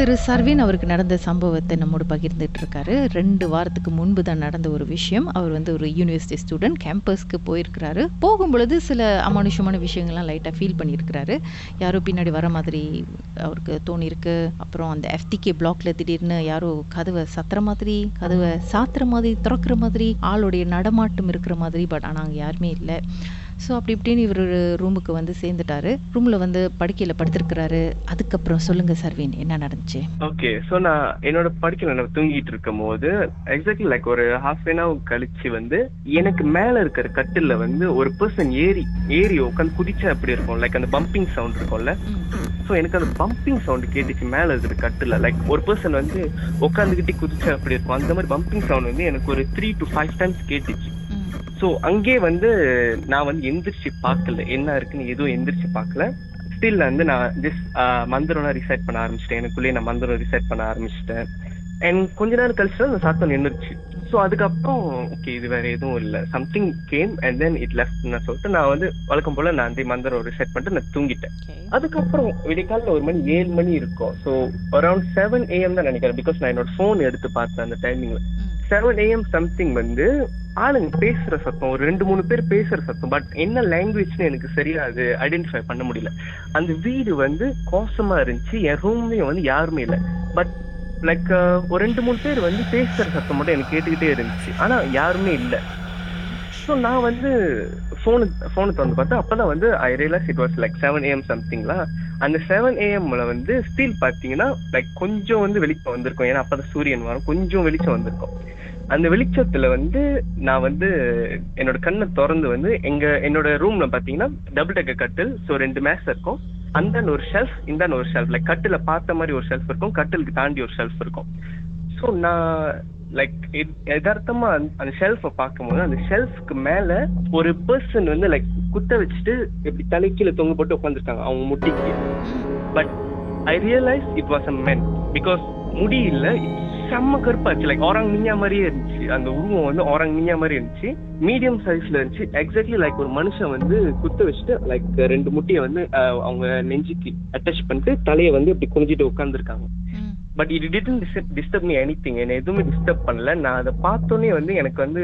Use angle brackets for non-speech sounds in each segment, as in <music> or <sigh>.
திரு சர்வின் அவருக்கு நடந்த சம்பவத்தை நம்மோடு பகிர்ந்துட்டு இருக்காரு. ரெண்டு வாரத்துக்கு முன்பு தான் நடந்த ஒரு விஷயம். அவர் வந்து ஒரு யூனிவர்சிட்டி ஸ்டூடெண்ட் கேம்பஸ்க்கு போயிருக்கிறாரு. போகும்பொழுது சில அமானுஷமான விஷயங்கள்லாம் லைட்டாக ஃபீல் பண்ணியிருக்கிறாரு. யாரோ பின்னாடி வர மாதிரி அவருக்கு தோணியிருக்கு. அப்புறம் அந்த எஃப்டிகே பிளாக்ல திடீர்னு யாரோ கதவை சத்துற மாதிரி கதவை சாத்துற மாதிரி திறக்கிற மாதிரி ஆளுடைய நடமாட்டம் இருக்கிற மாதிரி பட் ஆனால் அங்கே யாருமே இல்லை. ஸோ அப்படி இப்படின்னு இவர் ரூமுக்கு வந்து சேர்ந்துட்டாரு. ரூமில் வந்து படுக்கையில் படுத்திருக்கிறாரு. அதுக்கப்புறம் சொல்லுங்க சர்வீன் என்ன நடந்துச்சு? ஓகே ஸோ நான் என்னோட படிக்கல நான் தூங்கிட்டு இருக்கும் போது எக்ஸாக்ட்லி லைக் ஒரு ஹாஃப் அன் ஹவர் கழிச்சு வந்து எனக்கு மேல இருக்கிற கட்டில்ல வந்து ஒரு பர்சன் ஏறி ஏறி உட்காந்து குதிச்சா அப்படி இருக்கும்? லைக் அந்த பம்பிங் சவுண்ட் இருக்கும்ல? ஸோ எனக்கு அந்த பம்பிங் சவுண்ட் கேட்டுச்சு மேல இருக்கிற கட்டில் லைக் ஒரு பர்சன் வந்து உட்காந்துக்கிட்டே குதிச்சா அப்படி இருக்கும்? அந்த மாதிரி பம்பிங் சவுண்ட் வந்து எனக்கு ஒரு த்ரீ டு ஃபைவ் டைம்ஸ் கேட்டுச்சு. ஸோ அங்கே வந்து நான் வந்து எந்திரிச்சு பார்க்கல. என்ன இருக்குன்னு எதுவும் எந்திரிச்சு பார்க்கல. ஸ்டில் வந்து நான் ஜஸ்ட் மந்திரம்லாம் ரிசைட் பண்ண ஆரம்பிச்சிட்டேன். எனக்குள்ளேயே நான் மந்திரம் ரிசைட் பண்ண ஆரம்பிச்சிட்டேன். அண்ட் கொஞ்ச நேரம் கழிச்சு அந்த சத்தம் நின்றுச்சு ஸோ அதுக்கப்புறம் ஓகே இது வேற எதுவும் இல்லை. Something came and then it left நான் சொல்லிட்டு நான் வந்து வழக்கம் போல நான் அந்த மந்திரம் ரிசைட் பண்ணிட்டு நான் தூங்கிட்டேன். அதுக்கப்புறம் விடிகாலில் ஒரு மணி ஏழு மணி இருக்கும். ஸோ அரௌண்ட் செவன் ஏஎம் தான் நினைக்கிறேன். பிகாஸ் நான் என்னோட ஃபோன் எடுத்து பார்த்தேன் அந்த டைமிங்ல செவன் ஏஎம் சம்திங் வந்து ஆளுங்க பேசுற சத்தம் ஒரு ரெண்டு மூணு பேர் பேசுற சத்தம் பட் என்ன லாங்குவேஜ்னு எனக்கு சரியா அது ஐடென்டிஃபை பண்ண முடியல. அந்த வீடு வந்து கோசமா இருந்துச்சு என் ரூம்லயும் வந்து யாருமே இல்லை. பட் லைக் ஒரு ரெண்டு மூணு பேர் வந்து பேசுற சத்தம் மட்டும் எனக்கு கேட்டுக்கிட்டே இருந்துச்சு. ஆனா யாருமே இல்லை. ஸோ நான் வந்து ஃபோனு ஃபோனு திறந்து பார்த்தா அப்பதான் வந்து I realise it was like seven AM சம்திங்லாம் அந்த செவன் ஏஎம்ல வந்து ஸ்டீல் பார்த்தீங்கன்னா லைக் கொஞ்சம் வந்து வெளிச்சம் வந்திருக்கும். ஏன்னா அப்பதான் சூரியன் வரும். கொஞ்சம் வெளிச்சம் வந்திருக்கும். அந்த வெளிச்சத்துல வந்து நான் வந்து என்னோட கண்ணை திறந்து வந்து எங்க என்னோட ரூம்ல பாத்தீங்கன்னா டபுள் டெக்கர் கட்டில். ஸோ ரெண்டு மேஸ் இருக்கும். அந்த ஒரு ஷெல்ஃப் இந்த ஒரு ஷெல்ஃப் லைக் கட்டில பார்த்த மாதிரி ஒரு ஷெல்ஃப் இருக்கும். கட்டிலுக்கு தாண்டி ஒரு ஷெல்ஃப் இருக்கும். ஸோ நான் லைக் எதார்த்தமா அந்த ஷெல்ஃபை பார்க்கும்போது அந்த ஷெல்ஃப்க்கு மேல ஒரு பர்சன் வந்து லைக் குத்த வச்சுட்டு இப்படி தலைக்கீழ தொங்க போட்டு உட்காந்துருக்காங்க அவங்க முட்டிக்கு. But I realise it was a men because முடி இல்ல செம்ம கருப்பாச்சு. லைக் ஆரங் மிஞ்சா மாதிரியே இருந்துச்சு. அந்த உருவம் வந்து ஆரங் மிஞ்சா மாதிரி இருந்துச்சு மீடியம் சைஸ்ல இருந்துச்சு. எக்ஸாக்ட்லி லைக் ஒரு மனுஷன் வந்து குத்த வச்சுட்டு லைக் ரெண்டு முட்டியை வந்து அவங்க நெஞ்சுக்கு அட்டாச் பண்ணிட்டு தலையை வந்து இப்படி குனிஞ்சிட்டு உட்காந்துருக்காங்க but it didn't disturb me any thing என்னை எதுவுமே டிஸ்டர்ப் பண்ணல. நான் அதை பார்த்தோன்னே வந்து எனக்கு வந்து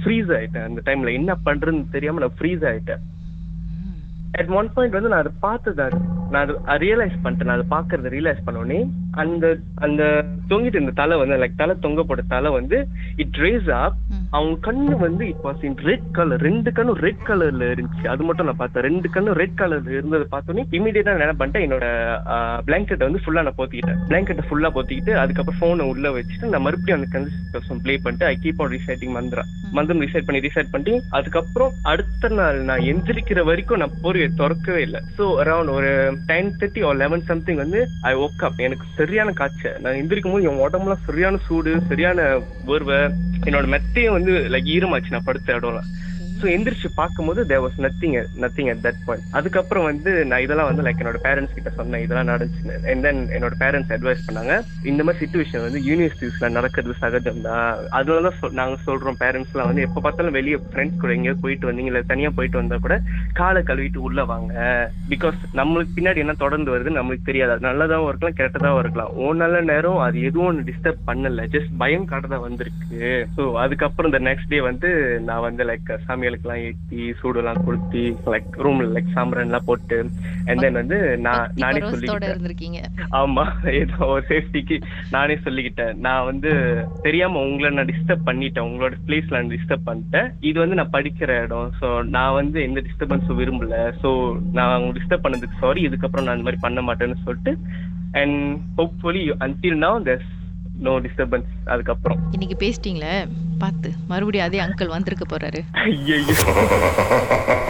ஃப்ரீஸ் ஆயிட்டேன். அந்த டைம்ல என்ன பண்றதுன்னு தெரியாம நான் ஃப்ரீஸ் ஆயிட்டேன். அட் ஒன் பாயிண்ட் வந்து நான் அதை பார்த்தது நான் அதை ரியலைஸ் பண்ணிட்டேன். நான் அதை பாக்குறத ரியலைஸ் பண்ணோடனே அந்த அந்த தொங்கிட்டு இருந்த தலை வந்து லைக் தலை தொங்க போட்ட தலை வந்து இட் ரேஸ் அப் அவங்க கண்ணு வந்து it was in red colour ரெண்டு கண்ணும் ரெட் கலர்ல இருந்துச்சு. அது மட்டும் நான் பார்த்தேன். ரெண்டு கண்ணும் ரெட் கலர்ல இருந்ததை பார்த்தோன்னே இமீடியட்டா என்ன பண்ணிட்டேன் என்னோட பிளாங்கெட்டை வந்து ஃபுல்லா நான் போத்திக்கிட்டேன். பிளாங்கெட்டை ஃபுல்லா போத்திக்கிட்டு அதுக்கப்புறம் போனை உள்ள வச்சுட்டு நான் மறுபடியும் அந்த கன்சன் ப்ளே பண்ணிட்டு ஐ கீப் ஆன் ரிசைட்டிங் மந்திரம் மந்திரம் ரிசைட் பண்ணி ரிசைட் பண்ணி அதுக்கப்புறம் அடுத்த நாள் நான் எந்திரிக்கிற வரைக்கும் நான் பொறியை திறக்கவே இல்லை. ஸோ அரௌண்ட் ஒரு டென் தேர்ட்டி ஒரு லெவன் சம்திங் வந்து ஐ ஒர்க் அப் எனக்கு சரியான காய்ச்சல். நான் எந்திரிக்கும் போது என் உடம்புலாம் சரியான சூடு சரியான வேர்வை என்னோட மெத்தையும் வந்து லைக் ஈரமாச்சு நான் படுத்த இடம்லாம். ஸோ எந்திரிச்சு பார்க்கும்போது there was nothing nothing at that point அதுக்கப்புறம் வந்து நான் இதெல்லாம் வந்து லைக் என்னோட பேரண்ட்ஸ் கிட்ட சொன்னேன். இதெல்லாம் நடந்துச்சு. அண்ட் தென் என்னோட பேரண்ட்ஸ் அட்வைஸ் பண்ணாங்க. இந்த மாதிரி சுச்சுவேஷன் வந்து யூனிவர்சிட்டிஸ்ல நடக்கிறது சகஜம் தான். அதனால தான் சொல் நாங்கள் சொல்றோம் பேரண்ட்ஸ்லாம் வந்து எப்போ பார்த்தாலும் வெளியே ஃப்ரெண்ட்ஸ் கூட எங்கேயோ போயிட்டு வந்தீங்க இல்லை தனியாக போயிட்டு வந்தால் கூட காலை கழுவிட்டு உள்ள வாங்க. பிகாஸ் நம்மளுக்கு பின்னாடி என்ன தொடர்ந்து வருது நம்மளுக்கு தெரியாது. அது நல்லதாவும் இருக்கலாம் கெட்டதாகவும் இருக்கலாம். ஓ நல்ல நேரம் அது எதுவும் ஒன்று டிஸ்டர்ப் பண்ணல. ஜஸ்ட் பயம் காட்டதான் வந்திருக்கு. ஸோ அதுக்கப்புறம் இந்த நெக்ஸ்ட் டே வந்து நான் வந்து லைக் சமையலுக்குலாம் ஏற்றி சூடுலாம் கொளுத்தி லைக் ரூம்ல லைக் சாம்பிரான்லாம் போட்டு அண்ட் தென் வந்து நான் நானே சொல்லிக்கிட்டேன். ஆமா ஏதோ ஒரு சேஃப்டிக்கு நானே சொல்லிக்கிட்டேன். நான் வந்து தெரியாம உங்களை நான் டிஸ்டர்ப் பண்ணிட்டேன். உங்களோட பிளேஸ்ல நான் டிஸ்டர்ப் பண்ணிட்டேன். இது வந்து நான் படிக்கிற இடம். ஸோ நான் வந்து எந்த டிஸ்டர்பன்ஸும் விரும்பல. ஸோ நான் அவங்க டிஸ்டர்ப் பண்ணதுக்கு சாரி இதுக்கப்புறம் நான் இந்த மாதிரி பண்ண மாட்டேன்னு சொல்லிட்டு and hopefully until now there's no disturbance அதுக்கப்புறம். இன்னைக்கு பேசிட்டீங்களே? பார்த்து. மறுபடியும் அதே அங்கிள் வந்திருக்க போறாரு. ஐயோ <laughs>